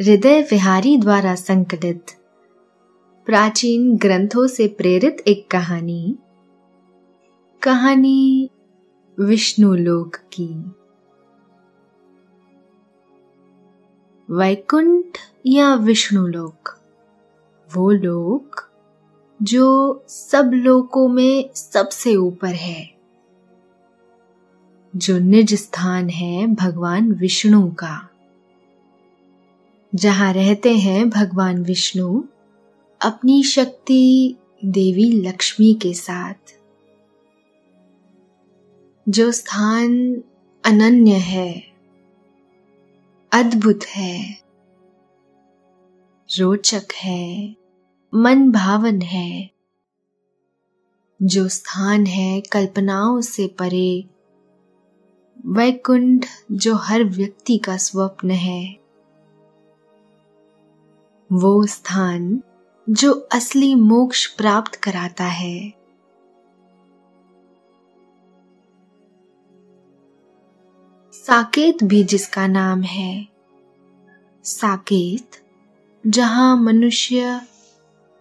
हृदय विहारी द्वारा संकलित प्राचीन ग्रंथों से प्रेरित एक कहानी। कहानी विष्णु लोक की। वैकुंठ या विष्णु लोक? वो लोक जो सब लोकों में सबसे ऊपर है। जो निज स्थान है भगवान विष्णु का। जहाँ रहते हैं भगवान विष्णु, अपनी शक्ति देवी लक्ष्मी के साथ। जो स्थान अनन्य है, अद्भुत है, रोचक है मन भावन है, जो स्थान है कल्पनाओं से परे, वैकुंठ जो हर व्यक्ति का स्वप्न है। वो स्थान जो असली मोक्ष प्राप्त कराता है। साकेत भी जिसका नाम है। साकेत, जहाँ मनुष्य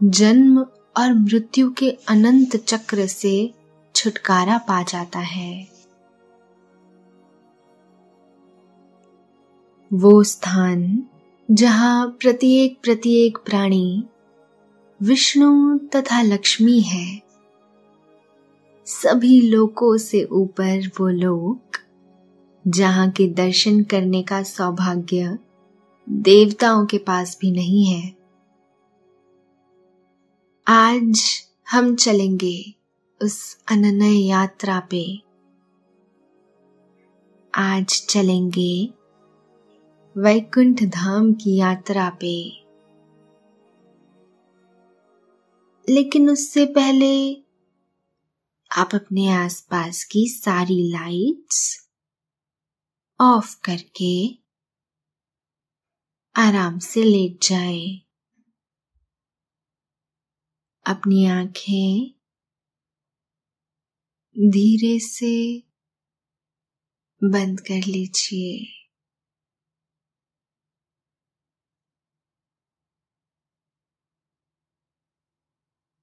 जन्म और मृत्यु के अनंत चक्र से छुटकारा पा जाता है। वो स्थान जहाँ प्रत्येक प्रत्येक प्राणी विष्णु तथा लक्ष्मी है। सभी लोकों से ऊपर वो लोक, जहाँ के दर्शन करने का सौभाग्य देवताओं के पास भी नहीं है। आज हम चलेंगे उस अनन्य यात्रा पे। आज चलेंगे वैकुंठ धाम की यात्रा पे। लेकिन उससे पहले आप अपने आसपास की सारी लाइट्स ऑफ़ करके आराम से लेट जाए। अपनी आँखें धीरे से बंद कर लीजिए।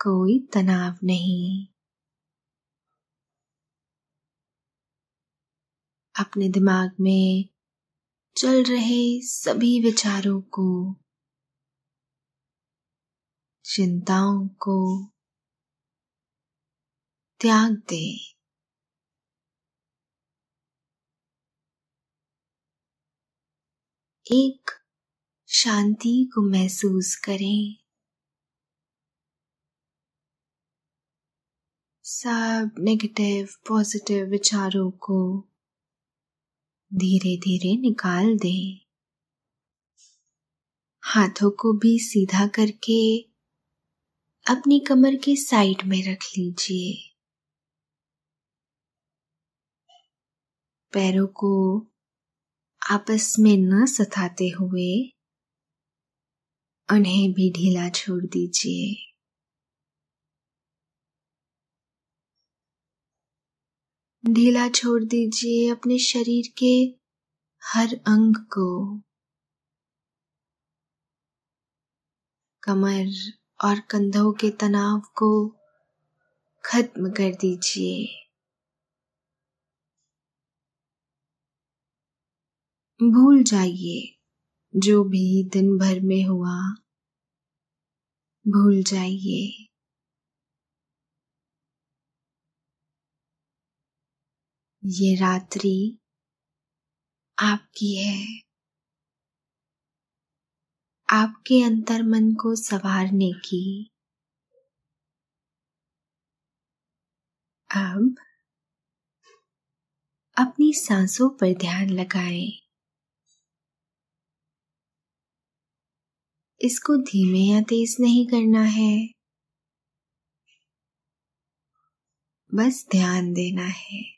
कोई तनाव नहीं। अपने दिमाग में चल रहे सभी विचारों को, चिंताओं को त्याग दे। एक शांति को महसूस करें। सब नेगेटिव पॉजिटिव विचारों को धीरे धीरे निकाल दें। हाथों को भी सीधा करके अपनी कमर के साइड में रख लीजिए। पैरों को आपस में न सताते हुए उन्हें भी ढीला छोड़ दीजिए। ढीला छोड़ दीजिए अपने शरीर के हर अंग को। कमर और कंधों के तनाव को खत्म कर दीजिए। भूल जाइए जो भी दिन भर में हुआ। भूल जाइए। ये रात्रि आपकी है। आपके अंतर मन को संवारने की। अब अपनी सांसों पर ध्यान लगाएँ। इसको धीमे या तेज नहीं करना है। बस ध्यान देना है।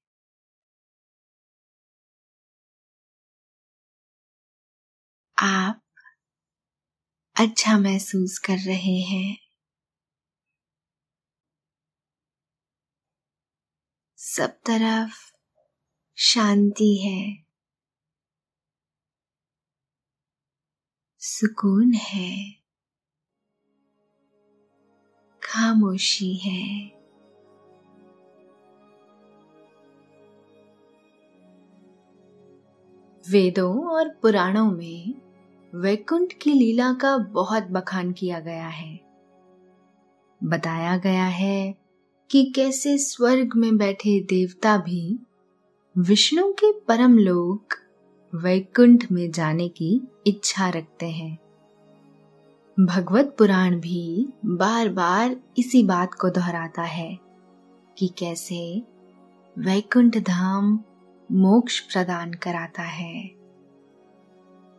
आप अच्छा महसूस कर रहे हैं? सब तरफ़ शांति है। सुकून है। खामोशी है। वेदों और पुराणों में वैकुंठ की लीला का बहुत बखान किया गया है। बताया गया है कि कैसे स्वर्ग में बैठे देवता भी विष्णु के परम लोक वैकुंठ में जाने की इच्छा रखते हैं। भगवत पुराण भी बार बार इसी बात को दोहराता है कि कैसे वैकुंठ धाम मोक्ष प्रदान कराता है।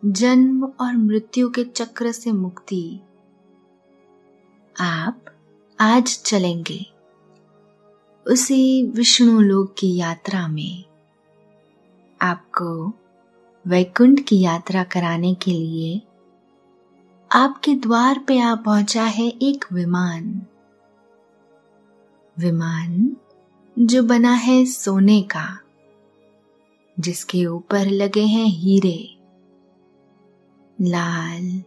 जन्म और मृत्यु के चक्र से मुक्ति। आप आज चलेंगे उसी विष्णु लोक की यात्रा में। आपको वैकुंठ की यात्रा कराने के लिए आपके द्वार पे आ पहुँचा है एक विमान। विमान जो बना है सोने का, जिसके ऊपर लगे हैं हीरे। लाल,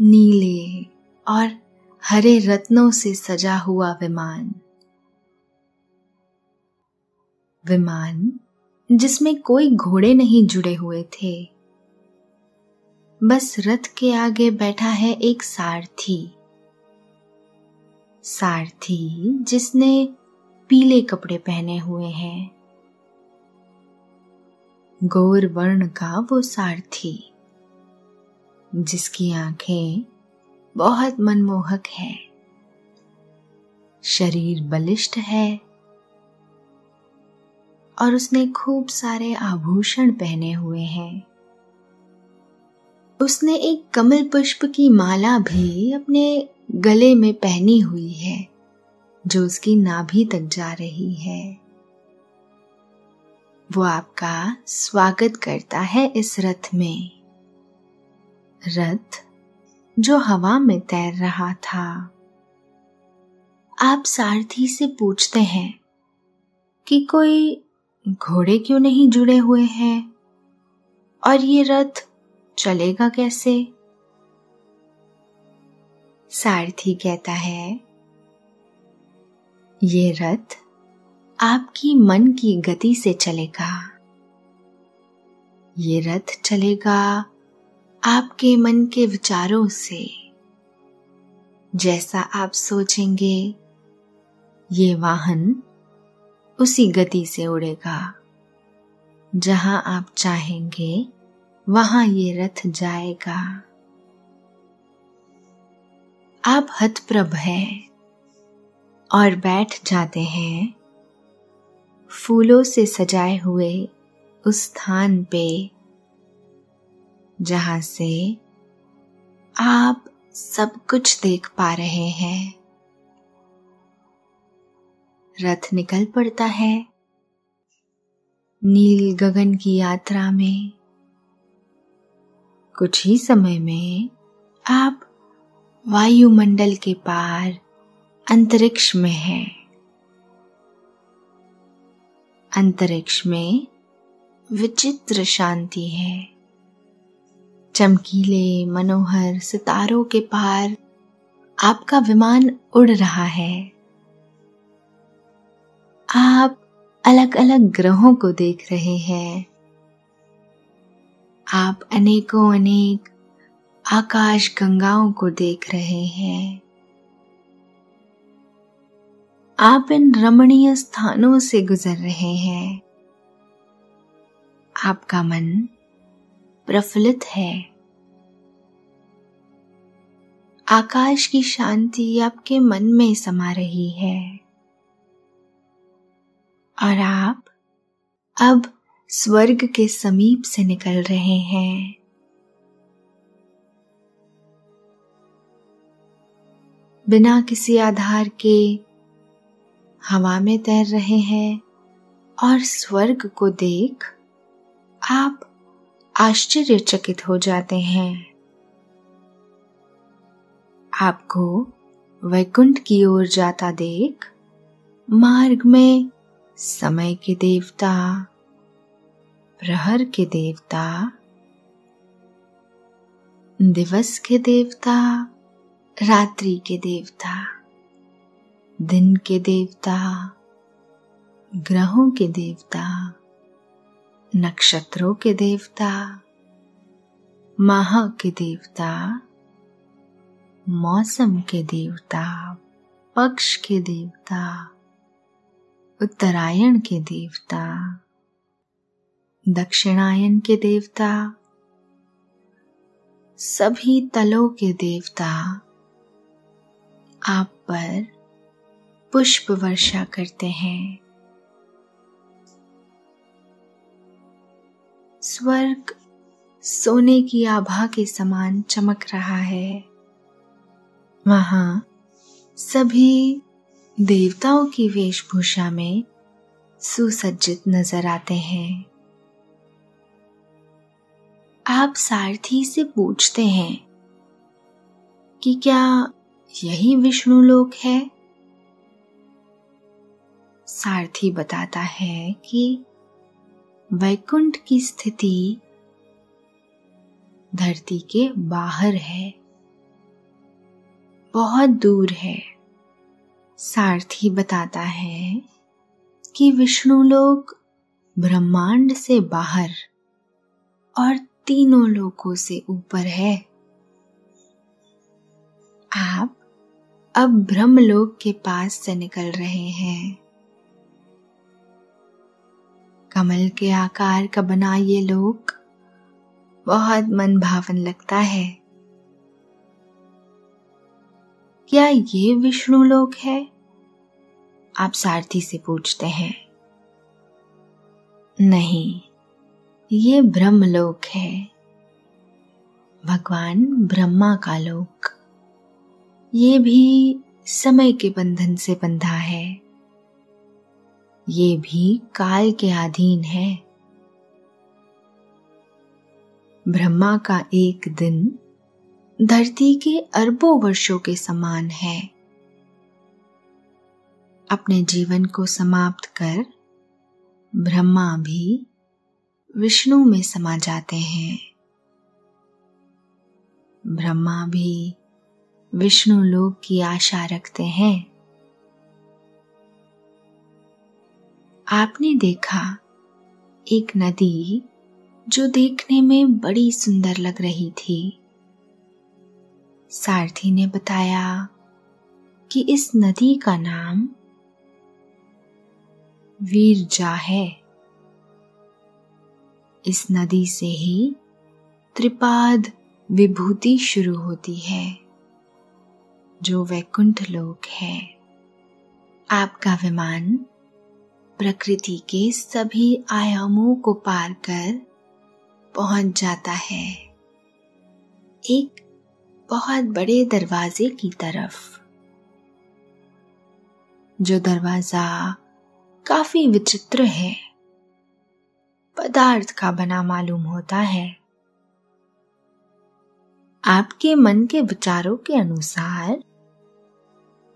नीले और हरे रत्नों से सजा हुआ विमान। विमान, जिसमें कोई घोड़े नहीं जुड़े हुए थे। बस रथ के आगे बैठा है एक सारथी। सारथी, जिसने पीले कपड़े पहने हुए हैं। गौर वर्ण का वो सारथी। जिसकी आँखें बहुत मनमोहक है। शरीर बलिष्ठ है और उसने खूब सारे आभूषण पहने हुए हैं। उसने एक कमल पुष्प की माला भी अपने गले में पहनी हुई है, जो उसकी नाभि तक जा रही है। वो आपका स्वागत करता है इस रथ में। रथ जो हवा में तैर रहा था। आप सारथी से पूछते हैं कि कोई घोड़े क्यों नहीं जुड़े हुए हैं? और ये रथ चलेगा कैसे? सारथी कहता है, ये रथ आपकी मन की गति से चलेगा। ये रथ चलेगा आपके मन के विचारों से। जैसा आप सोचेंगे, ये वाहन उसी गति से उड़ेगा। जहाँ आप चाहेंगे, वहाँ ये रथ जाएगा। आप हतप्रभ हैं और बैठ जाते हैं। फूलों से सजाए हुए उस स्थान पे जहाँ से आप सब कुछ देख पा रहे हैं। रथ निकल पड़ता है। नील गगन की यात्रा में। कुछ ही समय में आप वायुमंडल के पार अंतरिक्ष में हैं। अंतरिक्ष में विचित्र शांति है। चमकीले, मनोहर सितारों के पार आपका विमान उड़ रहा है। आप अलग अलग ग्रहों को देख रहे हैं। आप अनेकों अनेक आकाश गंगाओं को देख रहे हैं। आप इन रमणीय स्थानों से गुजर रहे हैं। आपका मन प्रफुल्लित है। आकाश की शांति आपके मन में समा रही है। और आप अब स्वर्ग के समीप से निकल रहे हैं। बिना किसी आधार के हवा में तैर रहे हैं और स्वर्ग को देख आप आश्चर्यचकित हो जाते हैं। आपको वैकुंठ की ओर जाता देख, मार्ग में समय के देवता, प्रहर के देवता, दिवस के देवता, रात्रि के देवता, दिन के देवता, ग्रहों के देवता। नक्षत्रों के देवता, माह के देवता, मौसम के देवता, पक्ष के देवता, उत्तरायण के देवता, दक्षिणायन के देवता, सभी तलों के देवता, आप पर पुष्प वर्षा करते हैं। स्वर्ग सोने की आभा के समान चमक रहा है। वहाँ सभी देवताओं की वेशभूषा में सुसज्जित नज़र आते हैं। आप सारथी से पूछते हैं कि क्या यही विष्णु लोक है? सारथी बताता है कि वैकुंठ की स्थिति धरती के बाहर है। बहुत दूर है। सारथी बताता है कि विष्णु लोग ब्रह्मांड से बाहर और तीनों लोकों से ऊपर है। आप अब ब्रह्मलोक के पास से निकल रहे हैं। कमल के आकार का बना ये लोक बहुत मन भावन लगता है। क्या ये विष्णु लोक है? आप सारथी से पूछते हैं। नहीं, ये ब्रह्मलोक है। भगवान ब्रह्मा का लोक। ये भी समय के बंधन से बंधा है। ये भी काल के अधीन है। ब्रह्मा का एक दिन धरती के अरबों वर्षों के समान है। अपने जीवन को समाप्त कर ब्रह्मा भी विष्णु में समा जाते हैं। ब्रह्मा भी विष्णु लोक की आशा रखते हैं। आपने देखा एक नदी जो देखने में बड़ी सुंदर लग रही थी। सारथी ने बताया कि इस नदी का नाम वीरजा है। इस नदी से ही त्रिपाद विभूति शुरू होती है, जो वैकुंठ लोक है। आपका विमान प्रकृति के सभी आयामों को पार कर पहुँच जाता है। एक बहुत बड़े दरवाजे की तरफ़, जो दरवाज़ा काफ़ी विचित्र है। पदार्थ का बना मालूम होता है। आपके मन के विचारों के अनुसार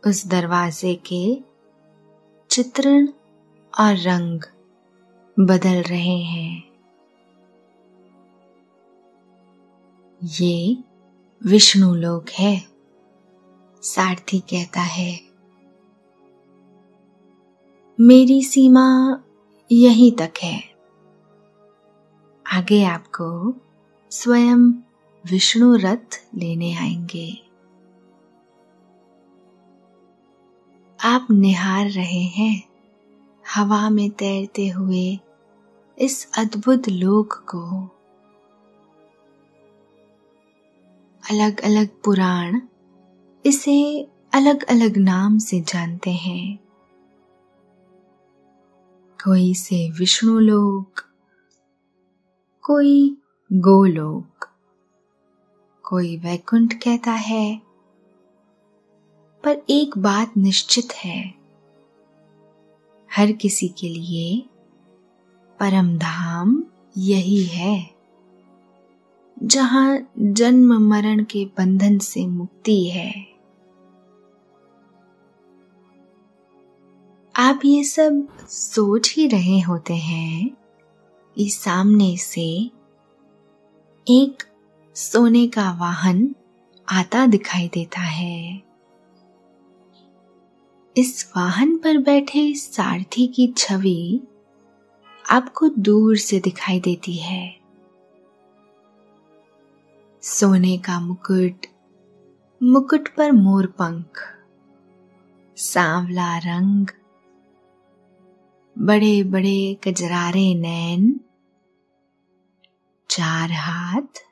उस दरवाजे के चित्रण और रंग बदल रहे हैं। ये विष्णु लोक है, सारथी कहता है। मेरी सीमा यहीं तक है। आगे आपको स्वयं विष्णु रथ लेने आएँगे। आप निहार रहे हैं। हवा में तैरते हुए इस अद्भुत लोक को। अलग अलग पुराण इसे अलग अलग नाम से जानते हैं। कोई से विष्णु लोक, कोई गोलोक, कोई वैकुंठ कहता है, पर एक बात निश्चित है। हर किसी के लिए परम धाम यही है। जहाँ जन्म मरण के बंधन से मुक्ति है। आप ये सब सोच ही रहे होते हैं कि सामने से एक सोने का वाहन आता दिखाई देता है। इस वाहन पर बैठे सारथी की छवि आपको दूर से दिखाई देती है। सोने का मुकुट मुकुट पर मोर पंख, सांवला रंग बड़े बड़े कजरारे नैन, चार हाथ,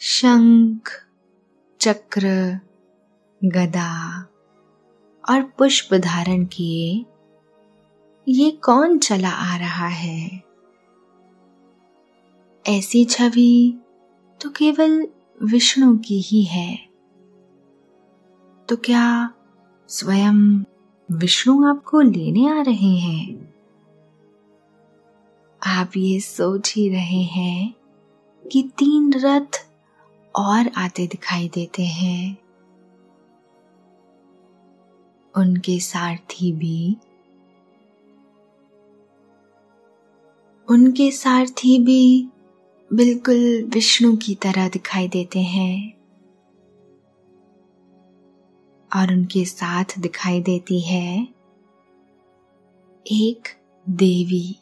शंख, चक्र, गदा। और पुष्प धारण किए। ये कौन चला आ रहा है? ऐसी छवि तो केवल विष्णु की ही है। तो क्या स्वयं विष्णु आपको लेने आ रहे हैं? आप ये सोच ही रहे हैं कि तीन रथ और आते दिखाई देते हैं। उनके सारथी भी। उनके सारथी भी बिल्कुल विष्णु की तरह दिखाई देते हैं और उनके साथ दिखाई देती है एक देवी।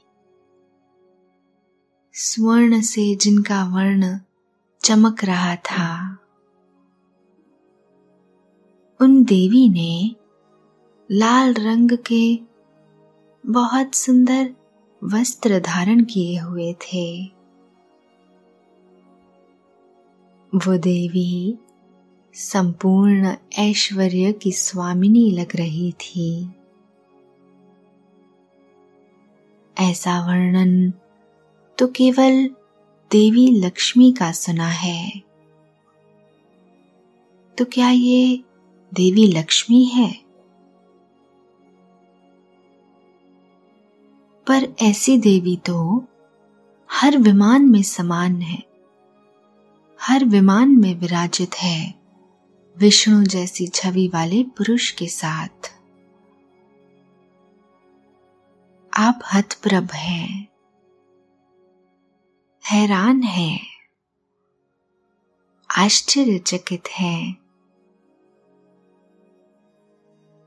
स्वर्ण से जिनका वर्ण चमक रहा था, उन देवी ने लाल रंग के बहुत सुंदर वस्त्र धारण किए हुए थे। वो देवी संपूर्ण ऐश्वर्य की स्वामिनी लग रही थी। ऐसा वर्णन तो केवल देवी लक्ष्मी का सुना है। तो क्या ये देवी लक्ष्मी है? पर ऐसी देवी तो हर विमान में समान है। हर विमान में विराजित है विष्णु जैसी छवि वाले पुरुष के साथ। आप हतप्रभ हैं, हैरान है, आश्चर्यचकित है।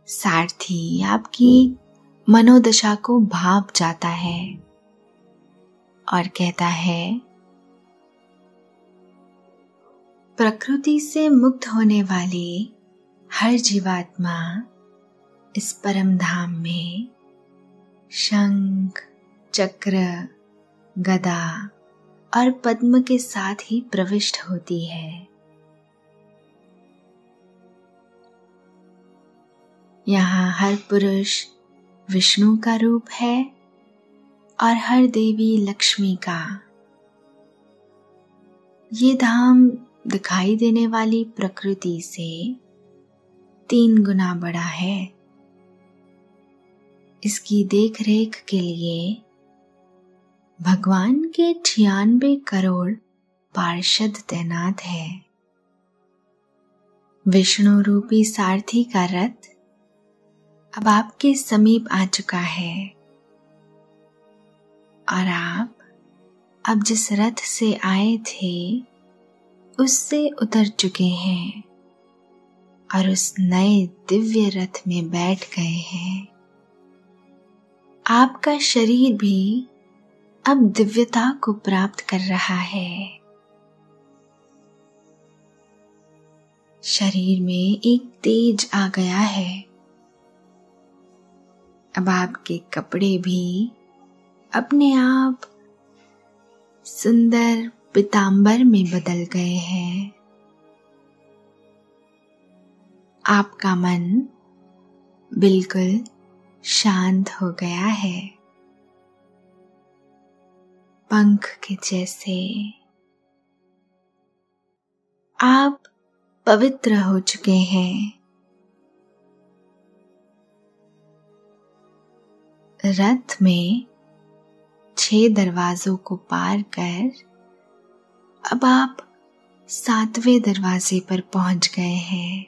सारथी, आपकी मनोदशा को भाप जाता है और कहता है, प्रकृति से मुक्त होने वाली हर जीवात्मा इस परम धाम में शंख, चक्र, गदा और पद्म के साथ ही प्रविष्ट होती है। यहाँ हर पुरुष विष्णु का रूप है और हर देवी लक्ष्मी का। ये धाम दिखाई देने वाली प्रकृति से तीन गुना बड़ा है। इसकी देखरेख के लिए भगवान के छियानबे करोड़ पार्षद तैनात है। विष्णु रूपी सारथी का रथ अब आपके समीप आ चुका है। और आप अब जिस रथ से आए थे, उससे उतर चुके हैं और उस नए दिव्य रथ में बैठ गए हैं। आपका शरीर भी अब दिव्यता को प्राप्त कर रहा है। शरीर में एक तेज आ गया है। अब आपके कपड़े भी अपने आप सुंदर पितांबर में बदल गए हैं। आपका मन बिल्कुल शांत हो गया है। पंख के जैसे आप पवित्र हो चुके हैं। रथ में छह दरवाजों को पार कर अब आप सातवें दरवाजे पर पहुँच गए हैं।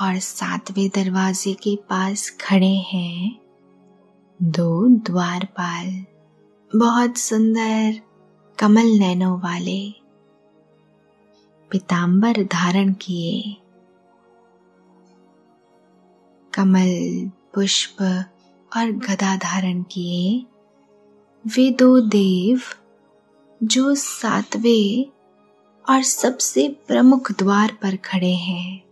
और सातवें दरवाजे के पास खड़े हैं दो द्वारपाल, बहुत सुंदर कमल नैनो वाले। पितांबर धारण किए। कमल पुष्प और गदा धारण किए। वे दो देव, जो सातवें और सबसे प्रमुख द्वार पर खड़े हैं।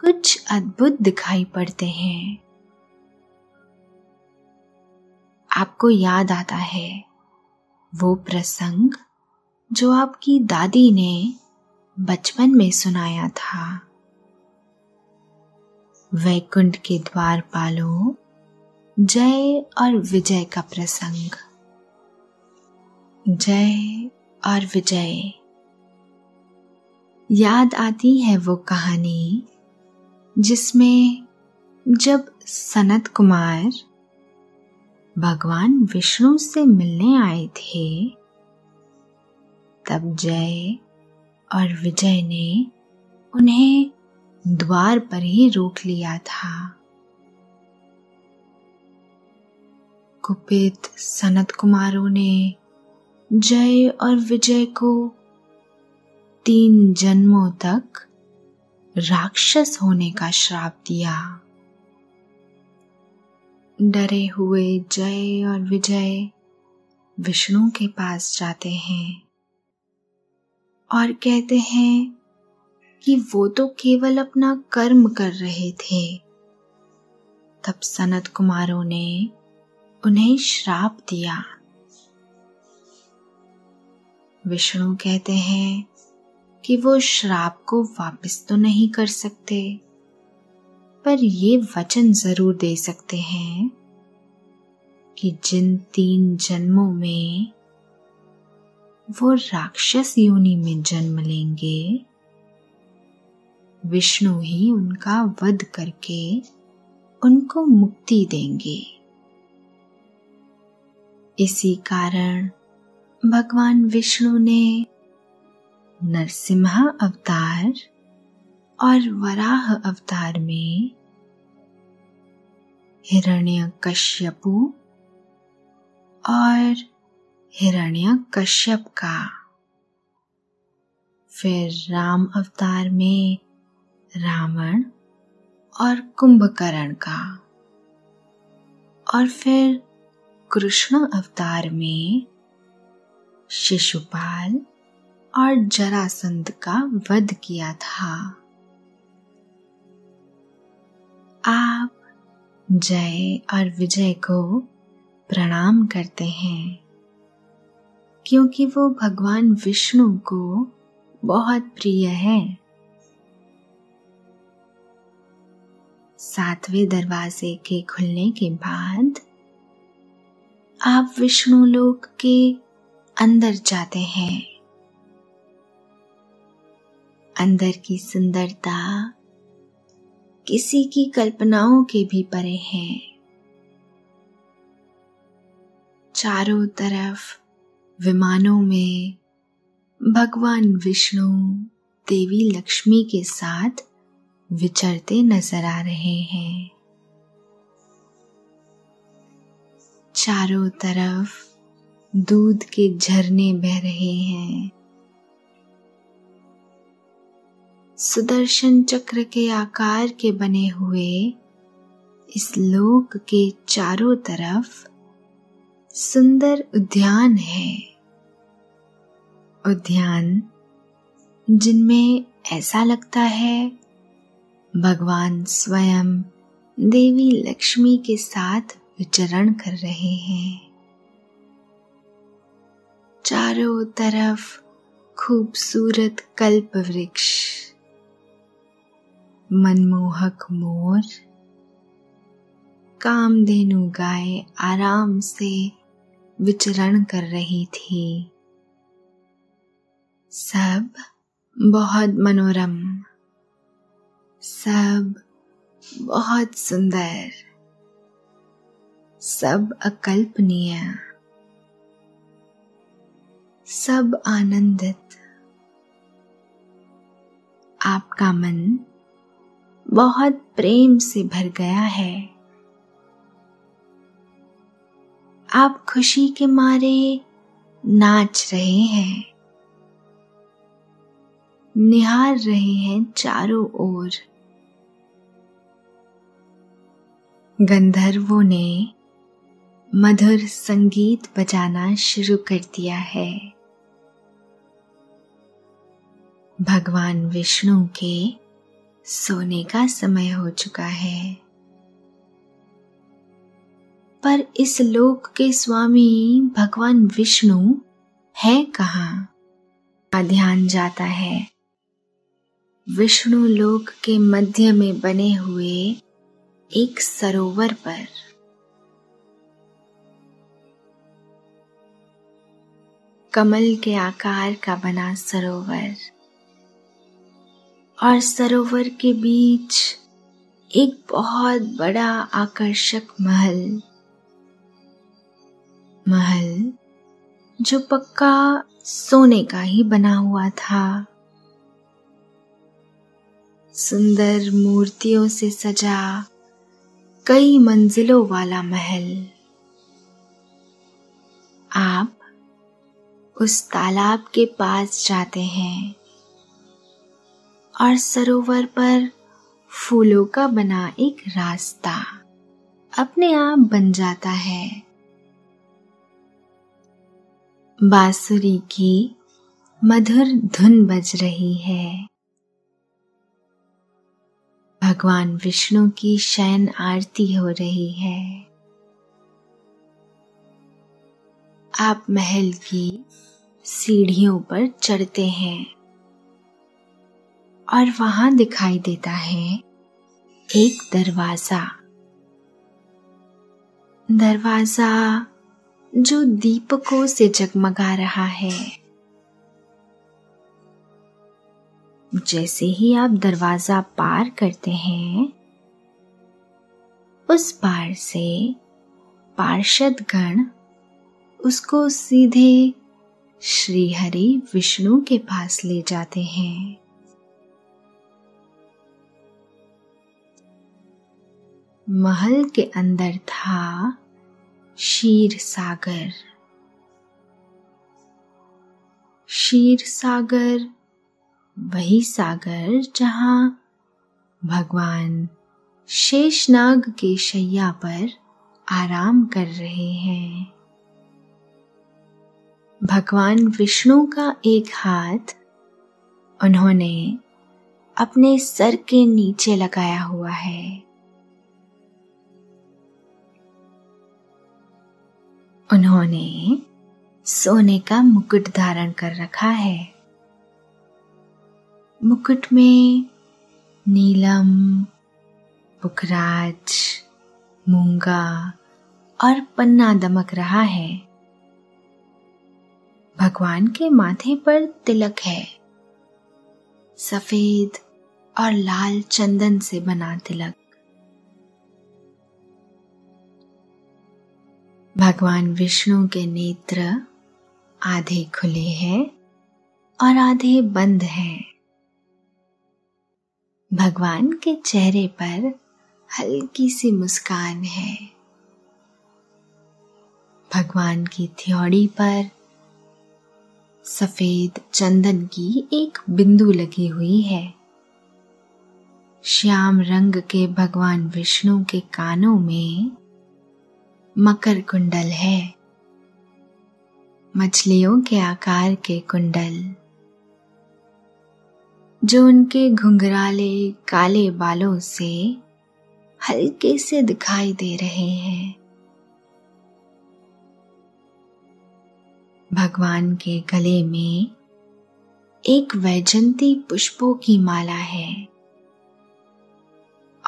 कुछ अद्भुत दिखाई पड़ते हैं। आपको याद आता है वो प्रसंग जो आपकी दादी ने बचपन में सुनाया था। वैकुंठ के द्वार पालो। जय और विजय का प्रसंग। जय और विजय। याद आती है वो कहानी जिसमें जब सनत कुमार भगवान विष्णु से मिलने आए थे, तब जय और विजय ने उन्हें द्वार पर ही रोक लिया था। कुपित सनत कुमारों ने जय और विजय को तीन जन्मों तक राक्षस होने का श्राप दिया। डरे हुए जय और विजय विष्णु के पास जाते हैं और कहते हैं कि वो तो केवल अपना कर्म कर रहे थे। तब सनत कुमारों ने उन्हें श्राप दिया। विष्णु कहते हैं कि वो श्राप को वापस तो नहीं कर सकते, पर ये वचन ज़रूर दे सकते हैं कि जिन तीन जन्मों में वो राक्षस योनि में जन्म लेंगे विष्णु ही उनका वध करके उनको मुक्ति देंगे। इसी कारण भगवान विष्णु ने नरसिम्हा अवतार और वराह अवतार में हिरण्य कश्यपु और हिरण्य कश्यप का फिर राम अवतार में रावण और कुंभकर्ण का। और फिर कृष्ण अवतार में शिशुपाल और जरासंध का वध किया था। आप जय और विजय को प्रणाम करते हैं, क्योंकि वो भगवान विष्णु को बहुत प्रिय है। सातवें दरवाजे के खुलने के बाद आप विष्णु लोक के अंदर जाते हैं। अंदर की सुंदरता किसी की कल्पनाओं के भी परे है। चारों तरफ़ विमानों में भगवान विष्णु, देवी लक्ष्मी के साथ विचरते नज़र आ रहे हैं। चारों तरफ़ दूध के झरने बह रहे हैं। सुदर्शन चक्र के आकार के बने हुए इस लोक के चारों तरफ़ सुंदर उद्यान है। उद्यान जिनमें ऐसा लगता है भगवान स्वयं देवी लक्ष्मी के साथ विचरण कर रहे हैं। चारों तरफ़ खूबसूरत कल्प वृक्ष, मनमोहक मोर, कामधेनु गाय आराम से विचरण कर रही थी। सब बहुत मनोरम सब बहुत सुंदर, सब अकल्पनीय, सब आनंदित। आपका मन बहुत प्रेम से भर गया है। आप खुशी के मारे नाच रहे हैं। निहार रहे हैं चारों ओर। गंधर्वों ने मधुर संगीत बजाना शुरू कर दिया है। भगवान विष्णु के सोने का समय हो चुका है। पर इस लोक के स्वामी भगवान विष्णु है कहाँ? ध्यान जाता है। विष्णु लोक के मध्य में बने हुए एक सरोवर पर। कमल के आकार का बना सरोवर। और सरोवर के बीच एक बहुत बड़ा आकर्षक महल। महल जो पक्का सोने का ही बना हुआ था। सुंदर मूर्तियों से सजा कई मंजिलों वाला महल। आप उस तालाब के पास जाते हैं और सरोवर पर फूलों का बना एक रास्ता अपने आप बन जाता है। बांसुरी की मधुर धुन बज रही है। भगवान विष्णु की शयन आरती हो रही है। आप महल की सीढ़ियों पर चढ़ते हैं और वहाँ दिखाई देता है एक दरवाज़ा। दरवाज़ा जो दीपकों से जगमगा रहा है। जैसे ही आप दरवाज़ा पार करते हैं, उस पार से पार्षद गण उसको सीधे श्रीहरि विष्णु के पास ले जाते हैं। महल के अंदर था शीर सागर। शीर सागर वही सागर जहाँ भगवान शेषनाग के शैया पर आराम कर रहे हैं। भगवान विष्णु का एक हाथ उन्होंने अपने सर के नीचे लगाया हुआ है। उन्होंने सोने का मुकुट धारण कर रखा है। मुकुट में नीलम, पुखराज, मूँगा और पन्ना दमक रहा है। भगवान के माथे पर तिलक है। सफ़ेद और लाल चंदन से बना तिलक। भगवान विष्णु के नेत्र आधे खुले हैं और आधे बंद हैं। भगवान के चेहरे पर हल्की सी मुस्कान है। भगवान की थ्योड़ी पर सफ़ेद चंदन की एक बिंदु लगी हुई है। श्याम रंग के भगवान विष्णु के कानों में मकर कुंडल है। मछलियों के आकार के कुंडल जो उनके घुंघराले काले बालों से हल्के से दिखाई दे रहे हैं। भगवान के गले में एक वैजंती पुष्पों की माला है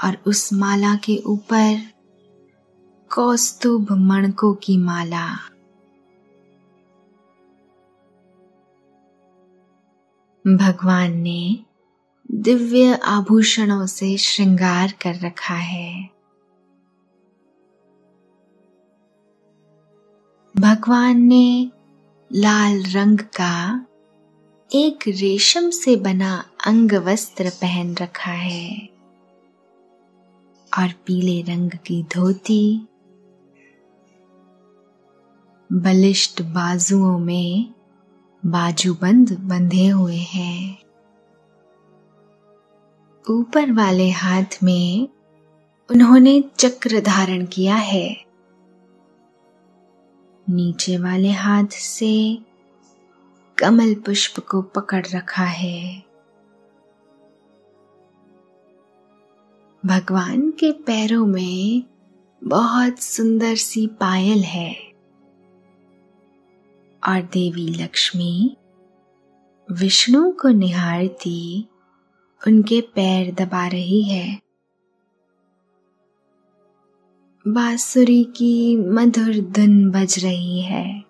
और उस माला के ऊपर कौस्तुभ मणकों की माला। भगवान ने दिव्य आभूषणों से श्रृंगार कर रखा है। भगवान ने लाल रंग का एक रेशम से बना अंग वस्त्र पहन रखा है और पीले रंग की धोती, बलिष्ठ बाजुओं में बाजूबंद बंधे हुए हैं। ऊपर वाले हाथ में उन्होंने चक्र धारण किया है। नीचे वाले हाथ से कमल पुष्प को पकड़ रखा है। भगवान के पैरों में बहुत सुंदर सी पायल है। और देवी लक्ष्मी विष्णु को निहारती उनके पैर दबा रही है। बांसुरी की मधुर धुन बज रही है।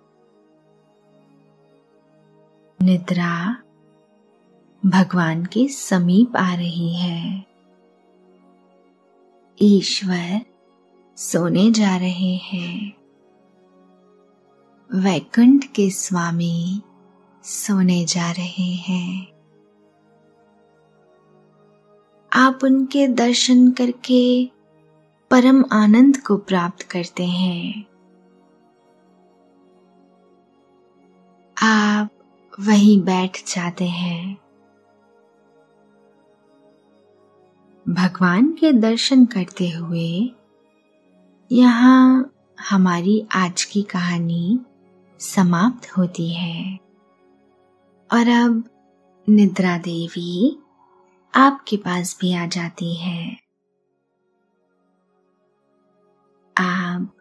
निद्रा भगवान के समीप आ रही है। ईश्वर सोने जा रहे हैं। वैकुंठ के स्वामी सोने जा रहे हैं। आप उनके दर्शन करके परम आनंद को प्राप्त करते हैं। आप वहीं बैठ जाते हैं। भगवान के दर्शन करते हुए यहाँ हमारी आज की कहानी समाप्त होती है। और अब निद्रा देवी आपके पास भी आ जाती है। आप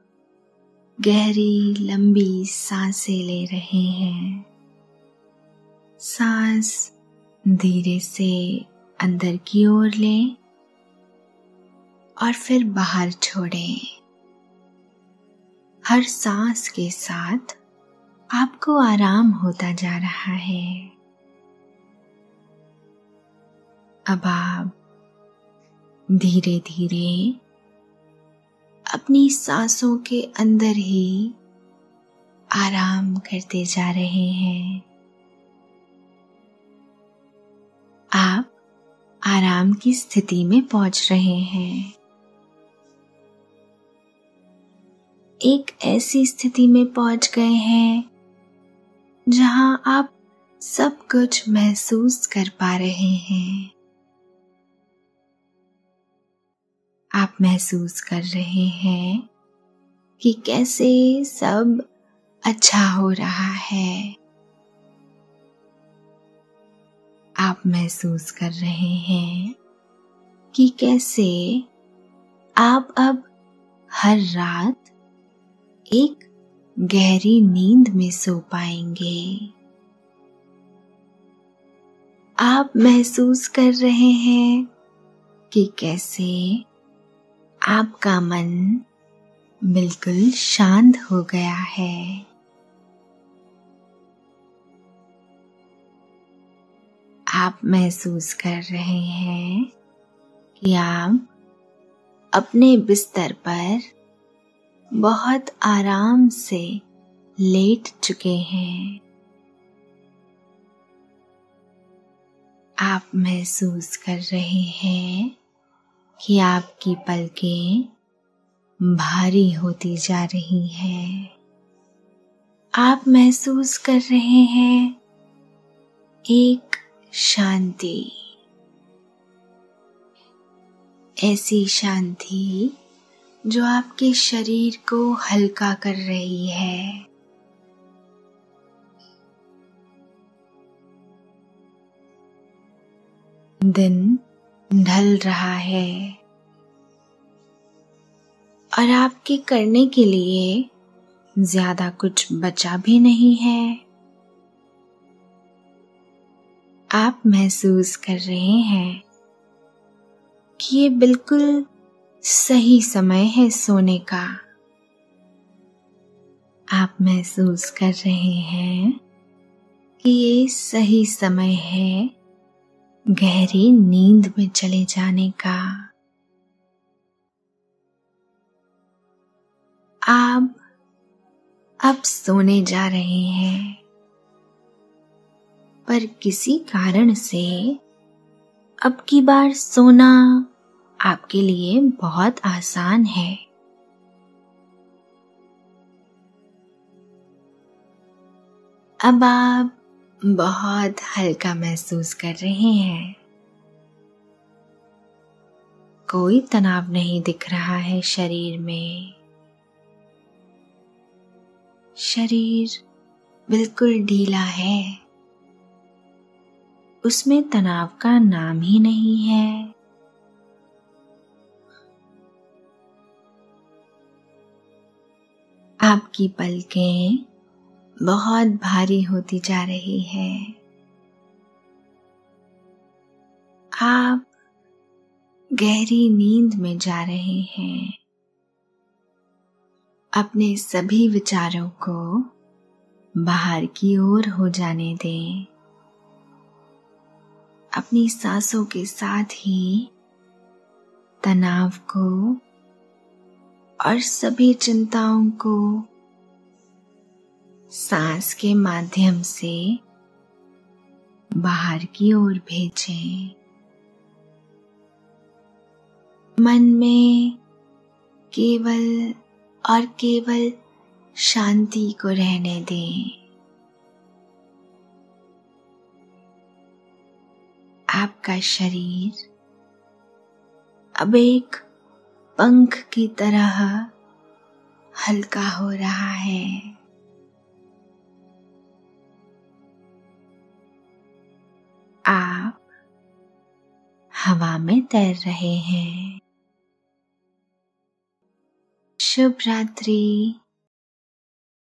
गहरी, लंबी साँसें ले रहे हैं। सांस धीरे से अंदर की ओर लें और फिर बाहर छोड़ें। हर सांस के साथ आपको आराम होता जा रहा है। अब आप धीरे धीरे अपनी सांसों के अंदर ही आराम करते जा रहे हैं। आप आराम की स्थिति में पहुँच रहे हैं। एक ऐसी स्थिति में पहुँच गए हैं जहाँ आप सब कुछ महसूस कर पा रहे हैं। आप महसूस कर रहे हैं कि कैसे सब अच्छा हो रहा है। आप महसूस कर रहे हैं कि कैसे आप अब हर रात एक गहरी नींद में सो पाएँगे। आप महसूस कर रहे हैं कि कैसे आपका मन बिल्कुल शांत हो गया है। आप महसूस कर रहे हैं कि आप अपने बिस्तर पर बहुत आराम से लेट चुके हैं। आप महसूस कर रहे हैं कि आपकी पलकें भारी होती जा रही हैं। आप महसूस कर रहे हैं एक शांति। ऐसी शांति जो आपके शरीर को हल्का कर रही है। दिन ढल रहा है। और आपके करने के लिए ज़्यादा कुछ बचा भी नहीं है। आप महसूस कर रहे हैं कि ये बिल्कुल सही समय है सोने का। आप महसूस कर रहे हैं कि ये सही समय है गहरी नींद में चले जाने का। आप अब सोने जा रहे हैं, पर किसी कारण से अब की बार सोना आपके लिए बहुत आसान है। अब आप बहुत हल्का महसूस कर रहे हैं। कोई तनाव नहीं दिख रहा है शरीर में। शरीर बिल्कुल ढीला है। उसमें तनाव का नाम ही नहीं है। आपकी पलकें बहुत भारी होती जा रही है। आप गहरी नींद में जा रहे हैं। अपने सभी विचारों को बाहर की ओर हो जाने दें। अपनी सांसों के साथ ही तनाव को और सभी चिंताओं को सांस के माध्यम से बाहर की ओर भेजें। मन में केवल और केवल शांति को रहने दें। आपका शरीर अब एक पंख की तरह हल्का हो रहा है। आप हवा में तैर रहे हैं। शुभ रात्रि।